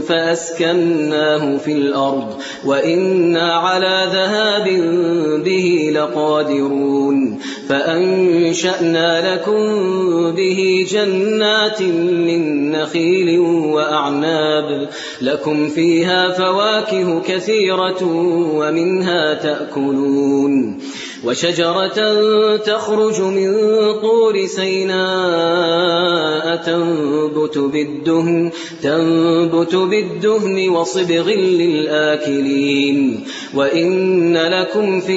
فأسكناه في الأرض وإنا على ذهاب به لقادرون. فأنشأنا لكم به جنات من نخيل وأعناب. لكم فيها فواكه كثيرة ومنها تأكلون. وشجرة تخرج من طور سيناء تنبت بالدهن, تنبت بالدهن وصبغ للآكلين. وإن لكم في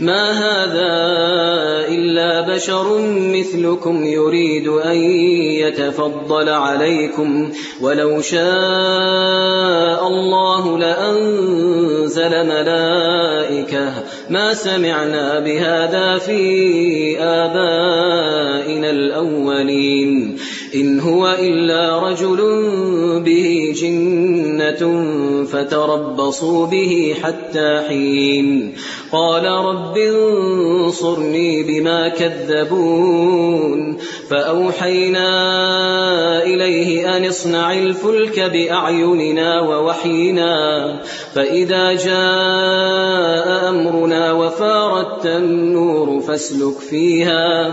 ما هذا إلا بشر مثلكم يريد أن يتفضل عليكم. ولو شاء الله لأنزل ملائكة. ما سمعنا بهذا في آبائنا الأولين. إن هو إلا رجل به جنة فتربصوا به حتى حين. قال رب انصرني بما كذبون. فأوحينا إليه أن اصنع الفلك بأعيننا ووحينا. فإذا جاء أمرنا وفارت النور فاسلك فيها.